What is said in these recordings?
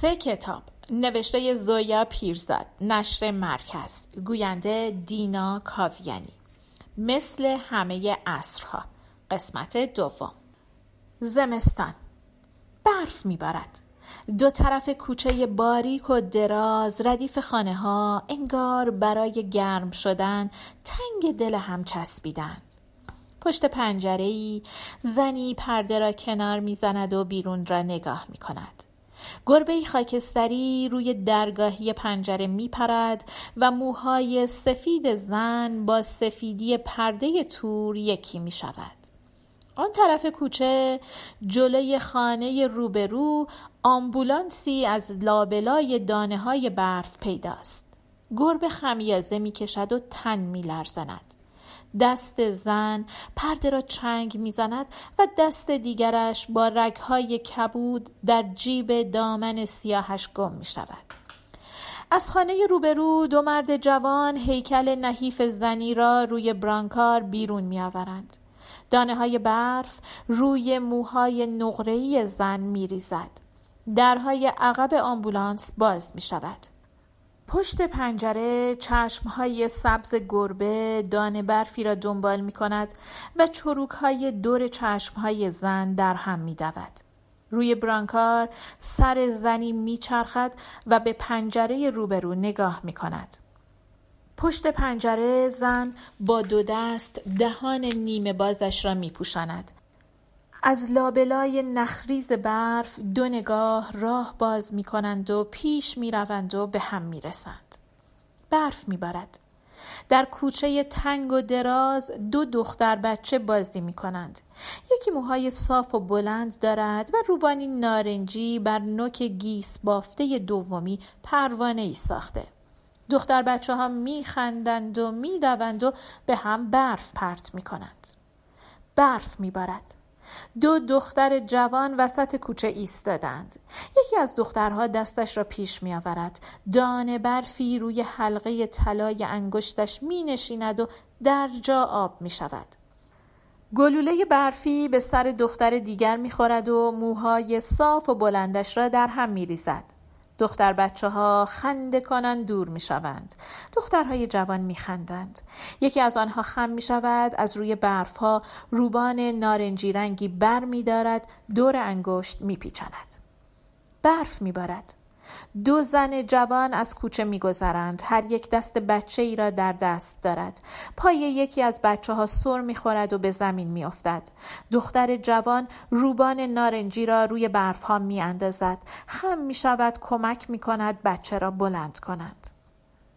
سه کتاب. نوشته زویا پیرزاد. نشر مرکز. گوینده دینا کاویانی. مثل همه عصرها. قسمت دوم. زمستان. برف میبارد. دو طرف کوچه باریک و دراز ردیف خانه ها انگار برای گرم شدن تنگ دل هم چسبیدند. پشت پنجره ای زنی پرده را کنار می‌زند و بیرون را نگاه می کند گربه خاکستری روی درگاهی پنجره می پرد و موهای سفید زن با سفیدی پرده تور یکی می شود. آن طرف کوچه جلوی خانه روبرو آمبولانسی از لابلای دانه های برف پیداست. گربه خمیازه می کشد و تن می لرزند. دست زن پرده را چنگ می‌زند و دست دیگرش با رگهای کبود در جیب دامن سیاهش گم می شود. از خانه روبرو دو مرد جوان هیکل نحیف زنی را روی برانکار بیرون می آورند. دانه های برف روی موهای نقره‌ای زن می ریزد. درهای عقب آمبولانس باز می شود. پشت پنجره چشمهای سبز گربه دانه برفی را دنبال می کند و چروک های دور چشمهای زن در هم می دود. روی برانکار سر زنی می چرخد و به پنجره روبرو نگاه می کند. پشت پنجره زن با دو دست دهان نیمه بازش را می پوشاند. از لابلای نخریز برف دو نگاه راه باز می کنند و پیش می روند و به هم می رسند. برف می بارد. در کوچه تنگ و دراز دو دختر بچه بازی می کنند. یکی موهای صاف و بلند دارد و روبانی نارنجی بر نوک گیس بافته دومی پروانه ای ساخته. دختر بچه ها می خندند و می دوند و به هم برف پرت می کنند. برف می بارد. دو دختر جوان وسط کوچه ایستادند. یکی از دخترها دستش را پیش می آورد دانه برفی روی حلقه طلای انگشتش می نشیند و در جا آب می شود گلوله برفی به سر دختر دیگر می خورد و موهای صاف و بلندش را در هم می ریزد. دختر بچه ها خنده کنند دور می شوند. دخترهای جوان می خندند. یکی از آنها خم می شود از روی برف ها روبان نارنجی رنگی بر می دارد دور انگشت می پیچاند. برف می بارد. دو زن جوان از کوچه میگذرند هر یک دست بچه ای را در دست دارد پای یکی از بچه ها سر می‌خورد و به زمین میافتد دختر جوان روبان نارنجی را روی برف ها میاندازد خم می‌شود کمک می‌کند بچه را بلند کند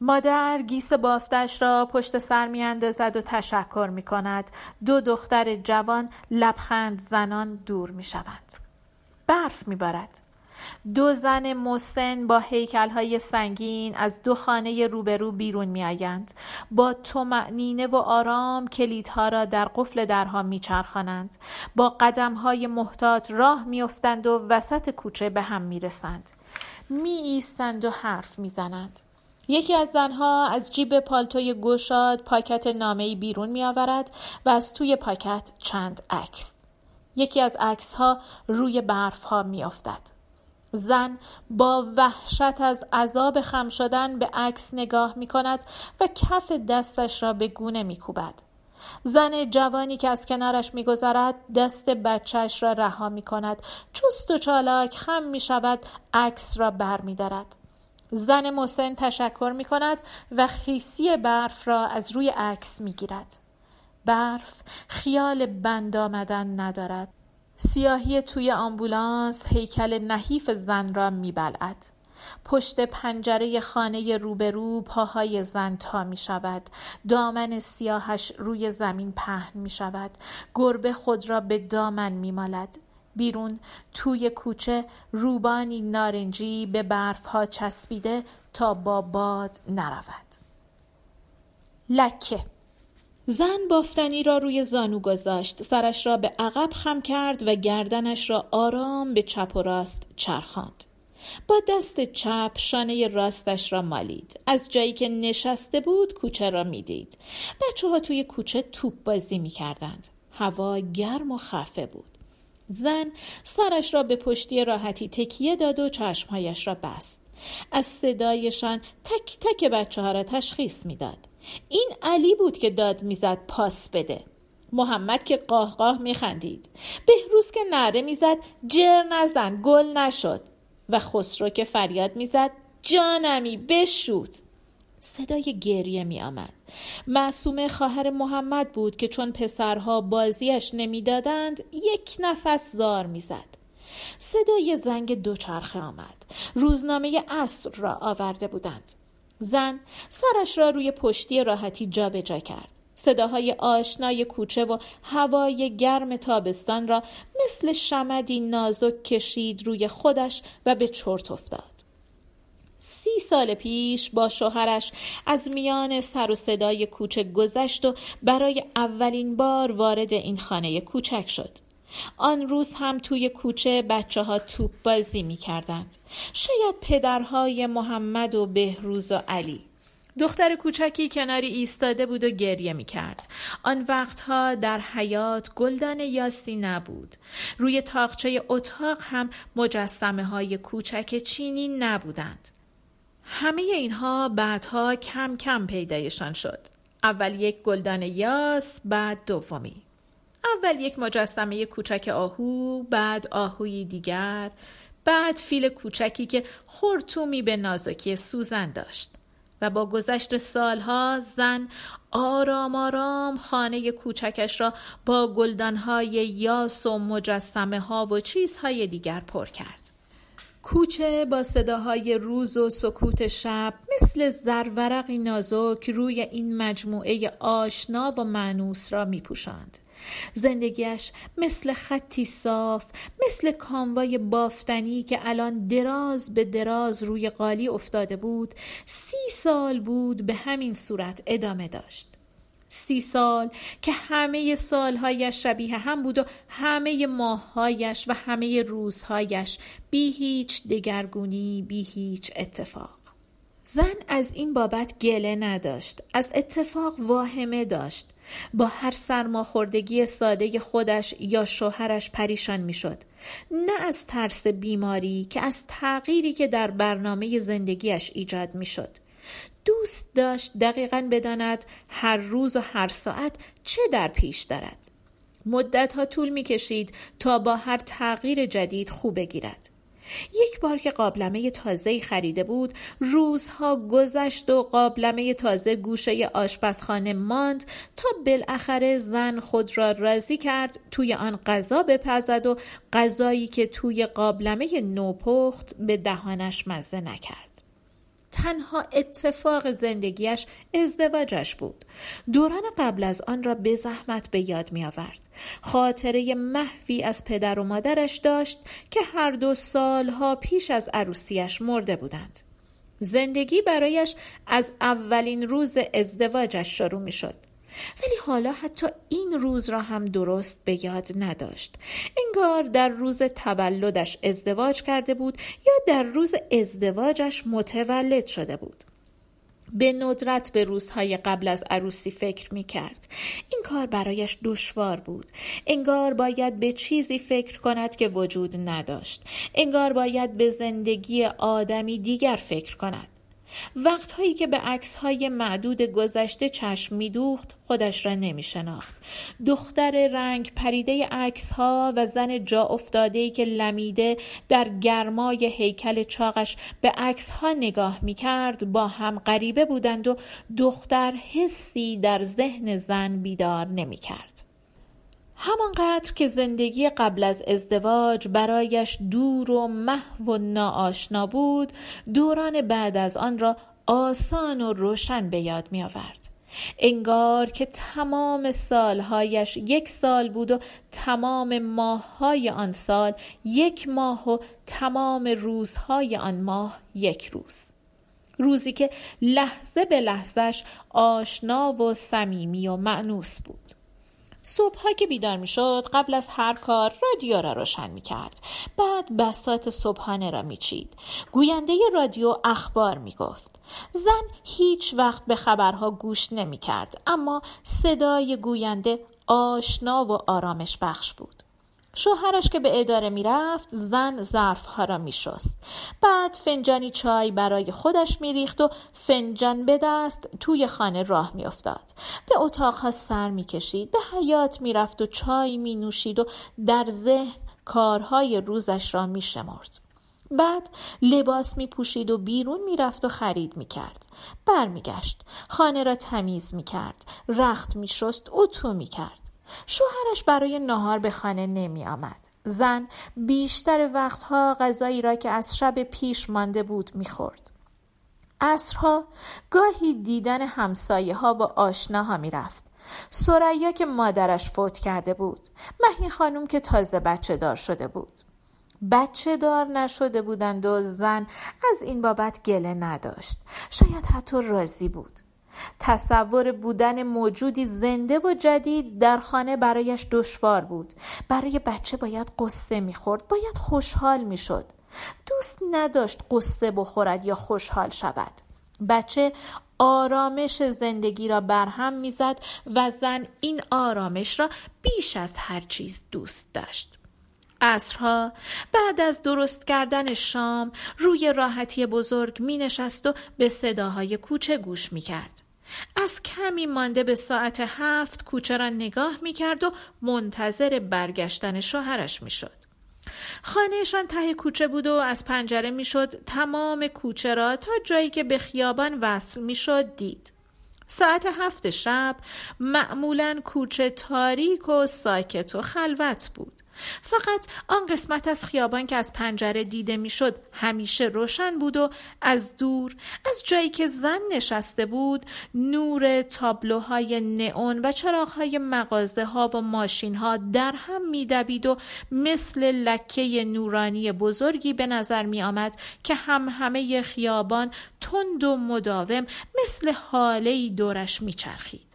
مادر گیس بافتش را پشت سر می اندازد و تشکر می کند. دو دختر جوان لبخند زنان دور می شود. برف می بارد. دو زن مسن با های سنگین از دو خانه روبرو بیرون میآیند با معنینه و آرام کلیدها را در قفل درها میچرخانند با قدمهای محتاط راه میافتند و وسط کوچه به هم می‌رسند می ایستند و حرف می‌زنند یکی از زنها از جیب پالتوی گشاد پاکت نامه بیرون می آورد و از توی پاکت چند عکس. یکی از عکس ها روی برف ها می افتد. زن با وحشت از عذاب خم شدن به عکس نگاه می کند و کف دستش را به گونه می کوبد. زن جوانی که از کنارش میگذرد دست بچهش را رها می کند چست و چالاک خم می شود عکس را بر می دارد. زن مسن تشکر می کند و خیسی برف را از روی عکس می گیرد. برف خیال بند آمدن ندارد سیاهی توی آمبولانس هیکل نحیف زن را میبلعد. پشت پنجره خانه روبرو پاهای زن تا می شود دامن سیاهش روی زمین پهن می شود گربه خود را به دامن می مالد بیرون توی کوچه روبانی نارنجی به برف ها چسبیده تا با باد نرود. لکه زن بافتنی را روی زانو گذاشت سرش را به عقب خم کرد و گردنش را آرام به چپ و راست چرخاند. با دست چپ شانه راستش را مالید. از جایی که نشسته بود کوچه را می‌دید. بچه ها توی کوچه توپ بازی می کردند هوا گرم و خفه بود. زن سرش را به پشتی راحتی تکیه داد و چشمهایش را بست. از صدایشان تک تک بچه ها را تشخیص می‌داد. این علی بود که داد می‌زد پاس بده محمد که قاه قاه میخندید بهروز که نره می‌زد جر نزن گل نشد و خسرو که فریاد می‌زد جانمی بشوت صدای گریه می آمد. معصومه خواهر محمد بود که چون پسرها بازیش نمی‌دادند یک نفس زار می‌زد. صدای زنگ دوچرخه آمد. روزنامه اصر را آورده بودند. زن سرش را روی پشتی راحتی جابجا جا کرد. صداهای آشنای کوچه و هوای گرم تابستان را مثل شمدی نازک کشید روی خودش و به چرت افتاد. سی سال پیش با شوهرش از میان سر و صدای کوچه گذشت و برای اولین بار وارد این خانه کوچک شد. آن روز هم توی کوچه بچه ها توپ بازی می کردند. شاید پدرهای محمد و بهروز و علی. دختر کوچکی کناری ایستاده بود و گریه می کرد. آن وقتها در حیات گلدان یاسی نبود. روی تاقچه اتاق هم مجسمه های کوچک چینی نبودند. همه اینها بعدها کم کم پیدایشان شد. اول یک گلدان یاس بعد دومی. اول یک مجسمه کوچک آهو بعد آهوی دیگر بعد فیل کوچکی که خورتومی به نازکی سوزن داشت و با گذشت سالها زن آرام آرام خانه کوچکش را با گلدانهای یاس و مجسمه ها و چیزهای دیگر پر کرد. کوچه با صداهای روز و سکوت شب مثل زرورقی نازک روی این مجموعه آشنا و معنوس را می پوشند. زندگیش مثل خطی صاف مثل کاموای بافتنی که الان دراز به دراز روی قالی افتاده بود سی سال بود به همین صورت ادامه داشت سی سال که همه سالهایش شبیه هم بود و همه ماههایش و همه روزهایش بی هیچ دگرگونی بی هیچ اتفاق. زن از این بابت گله نداشت از اتفاق واهمه داشت. با هر سرماخوردگی ساده خودش یا شوهرش پریشان می‌شد. نه از ترس بیماری که از تغییری که در برنامه زندگیش ایجاد می‌شد. دوست داشت دقیقا بداند هر روز و هر ساعت چه در پیش دارد. مدت ها طول می کشید تا با هر تغییر جدید خوب بگیرد. یک بار که قابلمه تازه خریده بود روزها گذشت و قابلمه تازه گوشه آشپزخانه ماند تا بالاخره زن خود را راضی کرد توی آن غذا بپزد و غذایی که توی قابلمه نوپخت به دهانش مزه نکرد. تنها اتفاق زندگیش ازدواجش بود. دوران قبل از آن را به زحمت به یاد می آورد خاطره محوی از پدر و مادرش داشت که هر دو سالها پیش از عروسیش مرده بودند. زندگی برایش از اولین روز ازدواجش شروع می شد ولی حالا حتی این روز را هم درست به یاد نداشت انگار در روز تولدش ازدواج کرده بود یا در روز ازدواجش متولد شده بود به ندرت به روزهای قبل از عروسی فکر می کرد. این کار برایش دشوار بود. انگار باید به چیزی فکر کند که وجود نداشت. انگار باید به زندگی آدمی دیگر فکر کند. وقتهایی که به عکسهای معدود گذشته چشم میدوخت خودش را نمی شناخت. دختر رنگ پریده عکس ها و زن جا افتاده که لمیده در گرمای هیکل چاقش به عکس ها نگاه می کرد با هم غریبه بودند و دختر حسی در ذهن زن بیدار نمی کرد. همانقدر که زندگی قبل از ازدواج برایش دور و محو و ناآشنا بود دوران بعد از آن را آسان و روشن به یاد می آورد. انگار که تمام سالهایش یک سال بود و تمام ماههای آن سال یک ماه و تمام روزهای آن ماه یک روز روزی که لحظه به لحظهش آشنا و صمیمی و معنوس بود صبحها که بیدار می شد قبل از هر کار رادیو را روشن می کرد. بعد بسات صبحانه را می چید. گوینده رادیو اخبار می گفت. زن هیچ وقت به خبرها گوش نمی کرد اما صدای گوینده آشنا و آرامش بخش بود. شوهرش که به اداره می‌رفت زن ظرفها را میشست بعد فنجانی چای برای خودش میریخت و فنجان به دست توی خانه راه میافتاد به اتاقها سر می‌کشید به حیات می‌رفت و چای مینوشید و در ذهن کارهای روزش را میشمرد بعد لباس می پوشید و بیرون می رفت و خرید می کرد. برمیگشت. خانه را تمیز می کرد. رخت می شست. اتو می کرد. شوهرش برای نهار به خانه نمی آمد. زن بیشتر وقتها غذایی را که از شب پیش مانده بود می‌خورد. عصرها گاهی دیدن همسایه ها و آشناها می‌رفت. سریا که مادرش فوت کرده بود. مهین خانم که تازه بچه دار شده بود. بچه دار نشده بودند و زن از این بابت گله نداشت. شاید حتی راضی بود. تصور بودن موجودی زنده و جدید در خانه برایش دشوار بود. برای بچه باید قصه می‌خورد باید خوشحال می‌شد. دوست نداشت قصه بخورد یا خوشحال شود. بچه آرامش زندگی را برهم می‌زد و زن این آرامش را بیش از هر چیز دوست داشت. عصرها بعد از درست کردن شام روی راحتی بزرگ می نشست و به صداهای کوچه گوش می کرد. از کمی مانده به ساعت هفت کوچه را نگاه می کرد و منتظر برگشتن شوهرش می شد. خانهشان ته کوچه بود و از پنجره می‌شد تمام کوچه را تا جایی که به خیابان وصل می‌شد دید. ساعت هفت شب معمولا کوچه تاریک و ساکت و خلوت بود. فقط آن قسمت از خیابان که از پنجره دیده می‌شد همیشه روشن بود و از دور از جایی که زن نشسته بود نور تابلوهای نئون و چراغهای مغازه ها و ماشین ها در هم میدوید و مثل لکه نورانی بزرگی به نظر می آمد که هم همه خیابان تند و مداوم مثل حاله دورش میچرخید.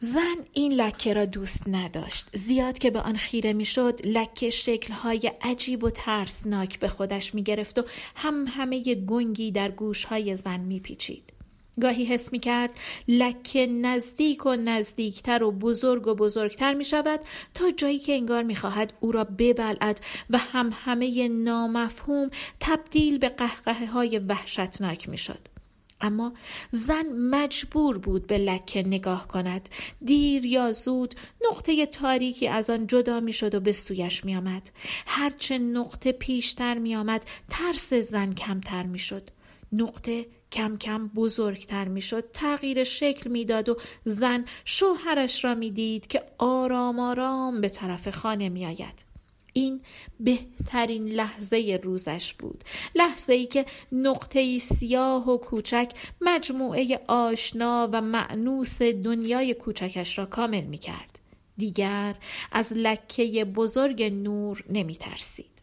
زن این لکه را دوست نداشت زیاد که به آن خیره می‌شد لکه شکلهای عجیب و ترسناک به خودش می‌گرفت و هم همه گنگی در گوشهای زن میپیچید گاهی حس می کرد لکه نزدیک و نزدیکتر و بزرگ و بزرگتر می شود تا جایی که انگار می خواهد او را ببلعد و هم همه نامفهوم تبدیل به قهقه های وحشتناک می شد. اما زن مجبور بود به لکه نگاه کند. دیر یا زود نقطه تاریکی از آن جدا می شد و به سویش می آمد. هرچه نقطه پیشتر می آمد ترس زن کمتر می شد. نقطه کم کم بزرگتر می شد. تغییر شکل می‌داد و زن شوهرش را می دید که آرام آرام به طرف خانه می آید. این بهترین لحظه روزش بود لحظه ای که نقطه سیاه و کوچک مجموعه آشنا و معنوس دنیای کوچکش را کامل می کرد. دیگر از لکه بزرگ نور نمی ترسید.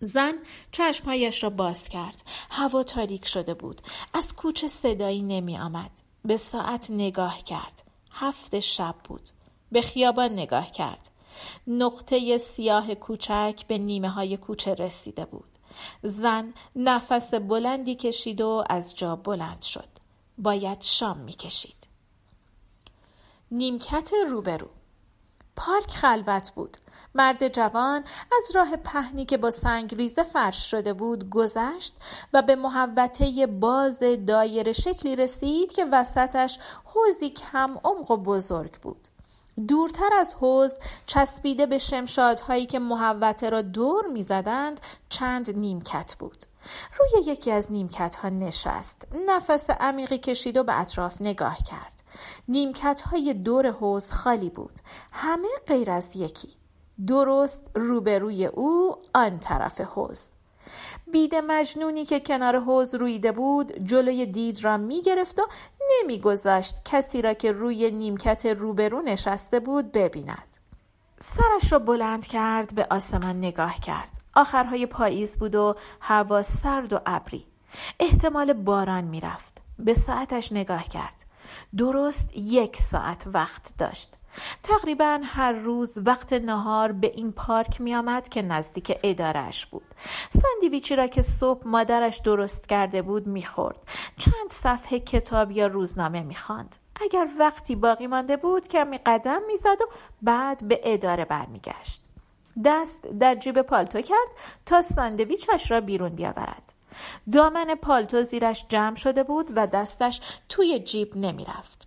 زن چشمهایش را باز کرد. هوا تاریک شده بود. از کوچه صدایی نمی آمد. به ساعت نگاه کرد. هفت شب بود. به خیابان نگاه کرد. نقطه سیاه کوچک به نیمه های کوچه رسیده بود. زن نفس بلندی کشید و از جا بلند شد. باید شام می کشید. نیمکت روبرو پارک خلوت بود. مرد جوان از راه پهنی که با سنگ ریزه فرش شده بود گذشت و به محوطه باز دایر شکلی رسید که وسطش حوزی کم عمق و بزرگ بود. دورتر از حوز چسبیده به شمشادهایی که محوته را دور می‌زدند چند نیمکت بود. روی یکی از نیمکت ها نشست نفس عمیقی کشید و به اطراف نگاه کرد. نیمکت های دور حوز خالی بود همه غیر از یکی. درست روبروی او آن طرف حوز بید مجنونی که کنار حوز رویده بود جلوی دید را می گرفت و نمیگذاشت کسی را که روی نیمکت روبرو نشسته بود ببیند. سرش را بلند کرد به آسمان نگاه کرد. آخرهای پاییز بود و هوا سرد و ابری. احتمال باران می‌رفت. به ساعتش نگاه کرد. درست یک ساعت وقت داشت. تقریبا هر روز وقت نهار به این پارک می آمد که نزدیک ادارش بود ساندویچی را که صبح مادرش درست کرده بود می خورد. چند صفحه کتاب یا روزنامه می خواند. اگر وقتی باقی مانده بود کمی قدم می‌زد و بعد به اداره برمیگشت دست در جیب پالتو کرد تا ساندویچش را بیرون بیاورد دامن پالتو زیرش جمع شده بود و دستش توی جیب نمی‌رفت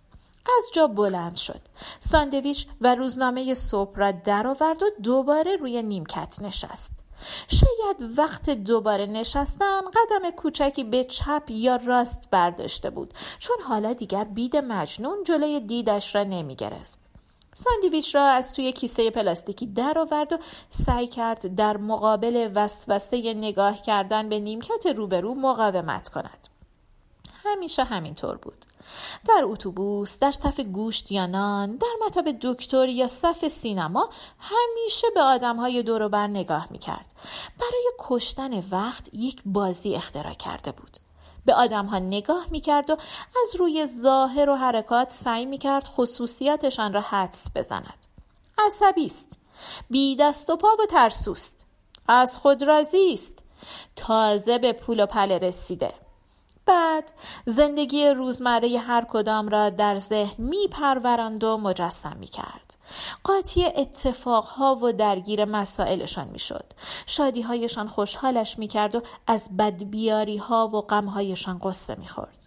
از جا بلند شد ساندویچ و روزنامه صبح را درآورد و دوباره روی نیمکت نشست شاید وقت دوباره نشستن قدم کوچکی به چپ یا راست برداشته بود چون حالا دیگر بید مجنون جلوی دیدش را نمی گرفت. ساندویچ را از توی کیسه پلاستیکی درآورد و سعی کرد در مقابل وسوسه نگاه کردن به نیمکت روبرو مقاومت کند. همیشه همینطور بود. در اتوبوس در صف گوشت یا نان در مطب دکتر یا صف سینما همیشه به آدمهای دور بر نگاه می‌کرد. برای کشتن وقت یک بازی اختراع کرده بود. به آدم ها نگاه می‌کرد و از روی ظاهر و حرکات سعی می‌کرد خصوصیاتشان را حدس بزند. عصبی است. بی دست و پا و ترسوست. از خود راضی است. تازه به پول و پله رسیده. بعد زندگی روزمره هر کدام را در ذهن می و مجسم می کرد. قاطی اتفاقها و درگیر مسائلشان می شد. شادیهایشان خوشحالش می کرد و از بدبیاری ها و غمهایشان قصه می خورد.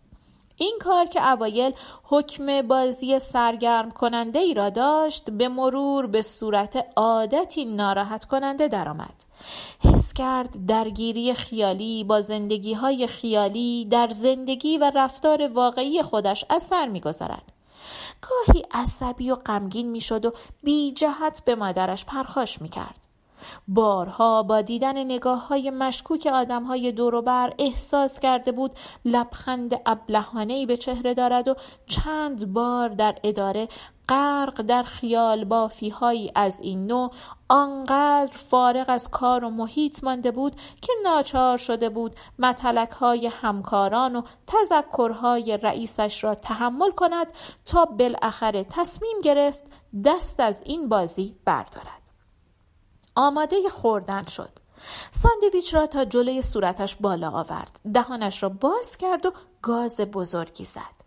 این کار که اوایل حکم بازی سرگرم کننده ای را داشت به مرور به صورت عادتی ناراحت کننده درآمد. حس کرد درگیری خیالی با زندگی های خیالی در زندگی و رفتار واقعی خودش اثر می‌گذارد. گاهی عصبی و غمگین می‌شد و بی جهت به مادرش پرخاش می‌کرد. بارها با دیدن نگاه های مشکوک آدم های دوروبر احساس کرده بود لبخند ابلهانه به چهره دارد و چند بار در اداره غرق در خیال بافی هایی از این نوع آنقدر فارغ از کار و محیط مانده بود که ناچار شده بود متلک های همکاران و تذکرهای رئیسش را تحمل کند تا بالاخره تصمیم گرفت دست از این بازی بردارد. آماده خوردن شد. ساندویچ را تا جلوی صورتش بالا آورد. دهانش را باز کرد و گاز بزرگی زد.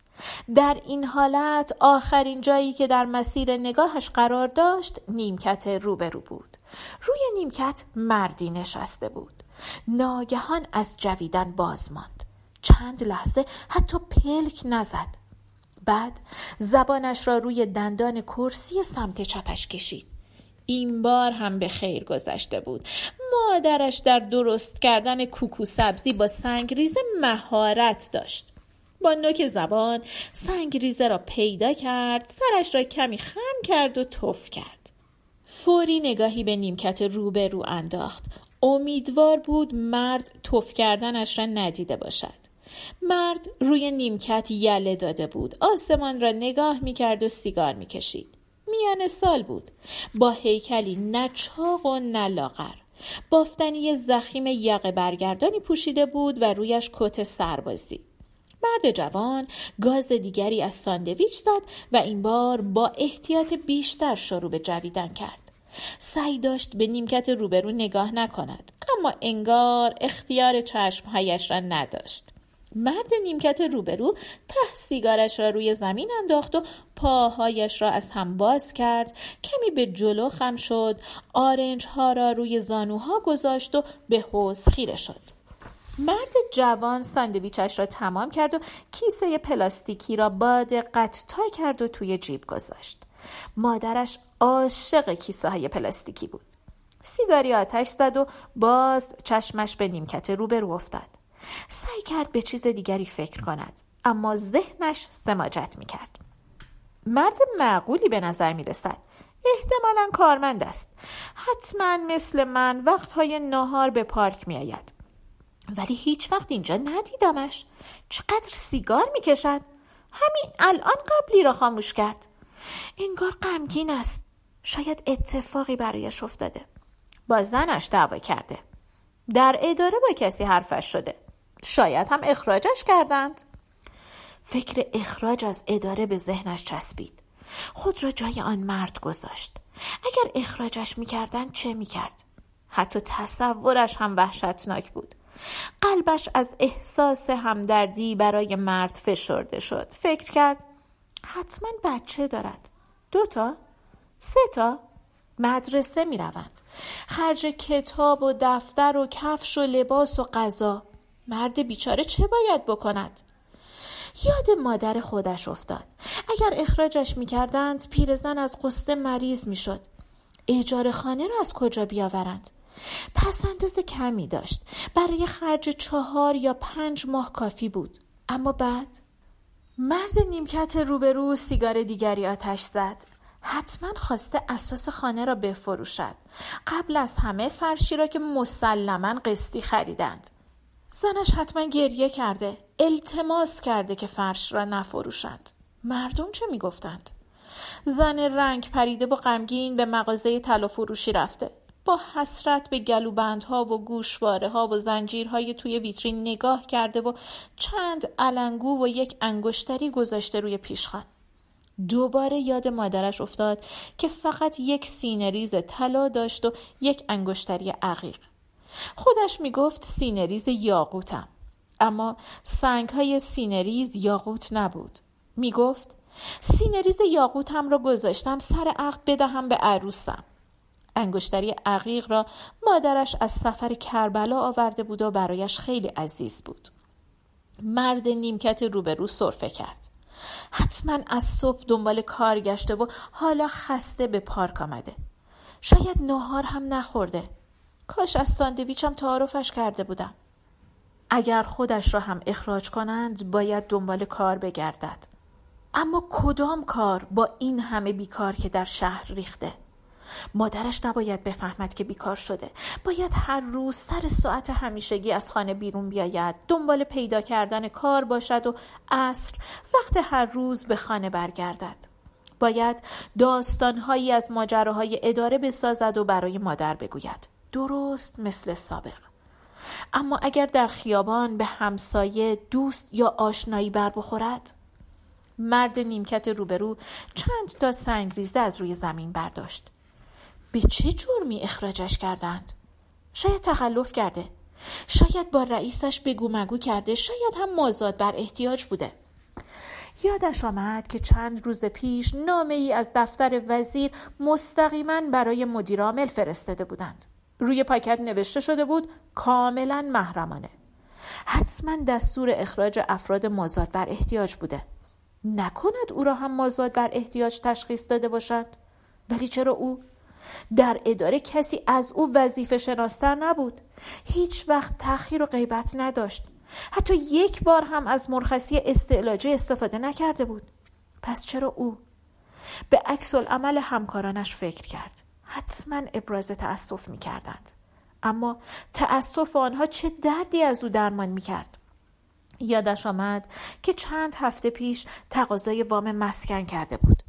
در این حالت آخرین جایی که در مسیر نگاهش قرار داشت نیمکت روبرو بود. روی نیمکت مردی نشسته بود. ناگهان از جویدن باز ماند. چند لحظه حتی پلک نزد. بعد زبانش را روی دندان کرسی سمت چپش کشید. این بار هم به خیر گذشته بود. مادرش در درست کردن کوکو سبزی با سنگریزه مهارت داشت. با نوک زبان سنگریزه را پیدا کرد سرش را کمی خم کرد و تف کرد. فوری نگاهی به نیمکت روبرو رو انداخت. امیدوار بود مرد تف کردنش را ندیده باشد. مرد روی نیمکت یله داده بود. آسمان را نگاه می کرد و سیگار می کشید میان سال بود. با هیکلی نه چاق و نه لاغر. بافتنی زخیم یقه برگردانی پوشیده بود و رویش کت سربازی. مرد جوان گاز دیگری از ساندویچ زد و این بار با احتیاط بیشتر شروع به جویدن کرد. سعی داشت به نیمکت روبرو نگاه نکند اما انگار اختیار چشمهایش را نداشت. مرد نیمکت روبرو ته سیگارش را روی زمین انداخت و پاهایش را از هم باز کرد. کمی به جلو خم شد. آرنج ها را روی زانوها گذاشت و به حوز خیره شد. مرد جوان ساندویچش را تمام کرد و کیسه پلاستیکی را با دقت تا کرد و توی جیب گذاشت. مادرش عاشق کیسه های پلاستیکی بود. سیگاری آتش زد و باز چشمش به نیمکت روبرو افتاد. سعی کرد به چیز دیگری فکر کند. اما ذهنش سماجت می کرد مرد معقولی به نظر می رسد احتمالا کارمند است. حتما مثل من وقتهای نهار به پارک می آید ولی هیچ وقت اینجا ندیدمش. چقدر سیگار می کشد همین الان قبلی را خاموش کرد. انگار غمگین است. شاید اتفاقی برایش افتاده. با زنش دعوا کرده. در اداره با کسی حرفش شده. شاید هم اخراجش کردند. فکر اخراج از اداره به ذهنش چسبید. خود را جای آن مرد گذاشت. اگر اخراجش می‌کردند چه می‌کرد؟ حتی تصورش هم وحشتناک بود. قلبش از احساس همدردی برای مرد فشرده شد. فکر کرد حتما بچه دارد. دوتا سه تا؟ مدرسه می روند. خرج کتاب و دفتر و کفش و لباس و غذا. مرد بیچاره چه باید بکند؟ یاد مادر خودش افتاد. اگر اخراجش می‌کردند پیرزن از قصه مریض می‌شد. اجاره خانه را از کجا بیاورند؟ پس انداز کمی داشت. برای خرج چهار یا پنج ماه کافی بود. اما بعد؟ مرد نیمکت روبرو سیگار دیگری آتش زد. حتما خواسته اساس خانه را بفروشد. قبل از همه فرشی را که مسلما قسطی خریدند. زنش حتما گریه کرده التماس کرده که فرش را نفروشند. مردم چه می‌گفتند؟ زن رنگ پریده و غمگین به مغازه طلا فروشی رفته. با حسرت به گلوبندها و گوشواره ها و زنجیرهای توی ویترین نگاه کرده و چند النگو و یک انگشتری گذاشته روی پیشخان. دوباره یاد مادرش افتاد که فقط یک سینه‌ریز طلا داشت و یک انگشتری عقیق. خودش می‌گفت سینه‌ریز یاقوتم. اما سنگ های سینه‌ریز یاقوت نبود. می‌گفت سینه‌ریز یاقوتم را گذاشتم سر عقد بدهم به عروسم. انگشتری عقیق را مادرش از سفر کربلا آورده بود و برایش خیلی عزیز بود. مرد نیمکت روبرو صرفه کرد. حتما از صبح دنبال کار گشته و حالا خسته به پارک آمده. شاید نهار هم نخورده. کاش از ساندویچم تعارفش کرده بودم. اگر خودش را هم اخراج کنند باید دنبال کار بگردد. اما کدام کار با این همه بیکار که در شهر ریخته؟ مادرش نباید بفهمد که بیکار شده. باید هر روز سر ساعت همیشگی از خانه بیرون بیاید. دنبال پیدا کردن کار باشد و عصر وقت هر روز به خانه برگردد. باید داستانهایی از ماجراهای اداره بسازد و برای مادر بگوید. درست مثل سابق. اما اگر در خیابان به همسایه دوست یا آشنایی بر بخورد مرد نیمکت روبرو چند تا سنگریزه از روی زمین برداشت. به چه جرمی اخراجش کردند؟ شاید تخلف کرده. شاید با رئیسش بگو مگو کرده. شاید هم مازاد بر احتیاج بوده. یادش آمد که چند روز پیش نامه ای از دفتر وزیر مستقیما برای مدیر عامل فرستاده بودند. روی پاکت نوشته شده بود کاملا محرمانه. حتما دستور اخراج افراد مازاد بر احتیاج بوده. نکند او را هم مازاد بر احتیاج تشخیص داده باشد ولی چرا او؟ در اداره کسی از او وظیفه شناستر نبود. هیچ وقت تأخیر و غیبت نداشت. حتی یک بار هم از مرخصی استعلاجی استفاده نکرده بود. پس چرا او؟ به عکس عمل همکارانش فکر کرد. حتما ابراز تأسف می کردند. اما تأسف آنها چه دردی از او درمان می کرد. یادش آمد که چند هفته پیش تقاضای وام مسکن کرده بود.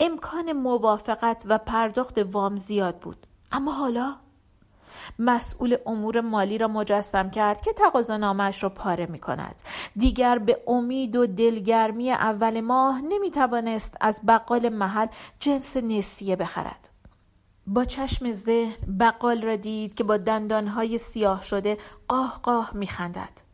امکان موافقت و پرداخت وام زیاد بود. اما حالا مسئول امور مالی را مجسم کرد که تقاضا نامش را پاره می کند. دیگر به امید و دلگرمی اول ماه نمی توانست از بقال محل جنس نسیه بخرد. با چشم ذهن بقال را دید که با دندانهای سیاه شده قاه قاه میخندد.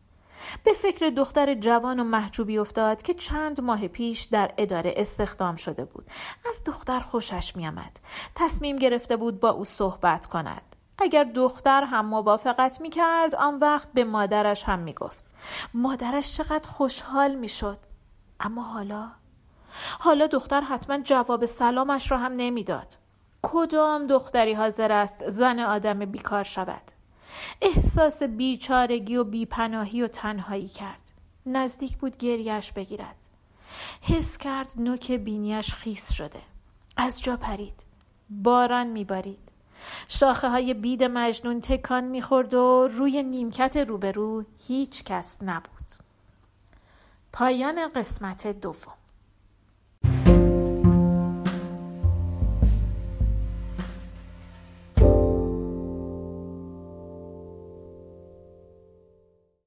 به فکر دختر جوان و محجوبی افتاد که چند ماه پیش در اداره استخدام شده بود. از دختر خوشش میآمد. تصمیم گرفته بود با او صحبت کند. اگر دختر هم موافقت می کرد آن وقت به مادرش هم می گفت مادرش چقدر خوشحال می شد اما حالا؟ حالا دختر حتما جواب سلامش را هم نمی‌داد. کدام دختری حاضر است زن آدم بیکار شود؟ احساس بیچارگی و بیپناهی و تنهایی کرد. نزدیک بود گریش بگیرد. حس کرد نوک بینیش خیس شده. از جا پرید. باران میبارید. شاخه های بید مجنون تکان می‌خورد و روی نیمکت روبرو هیچ کس نبود. پایان قسمت دوم.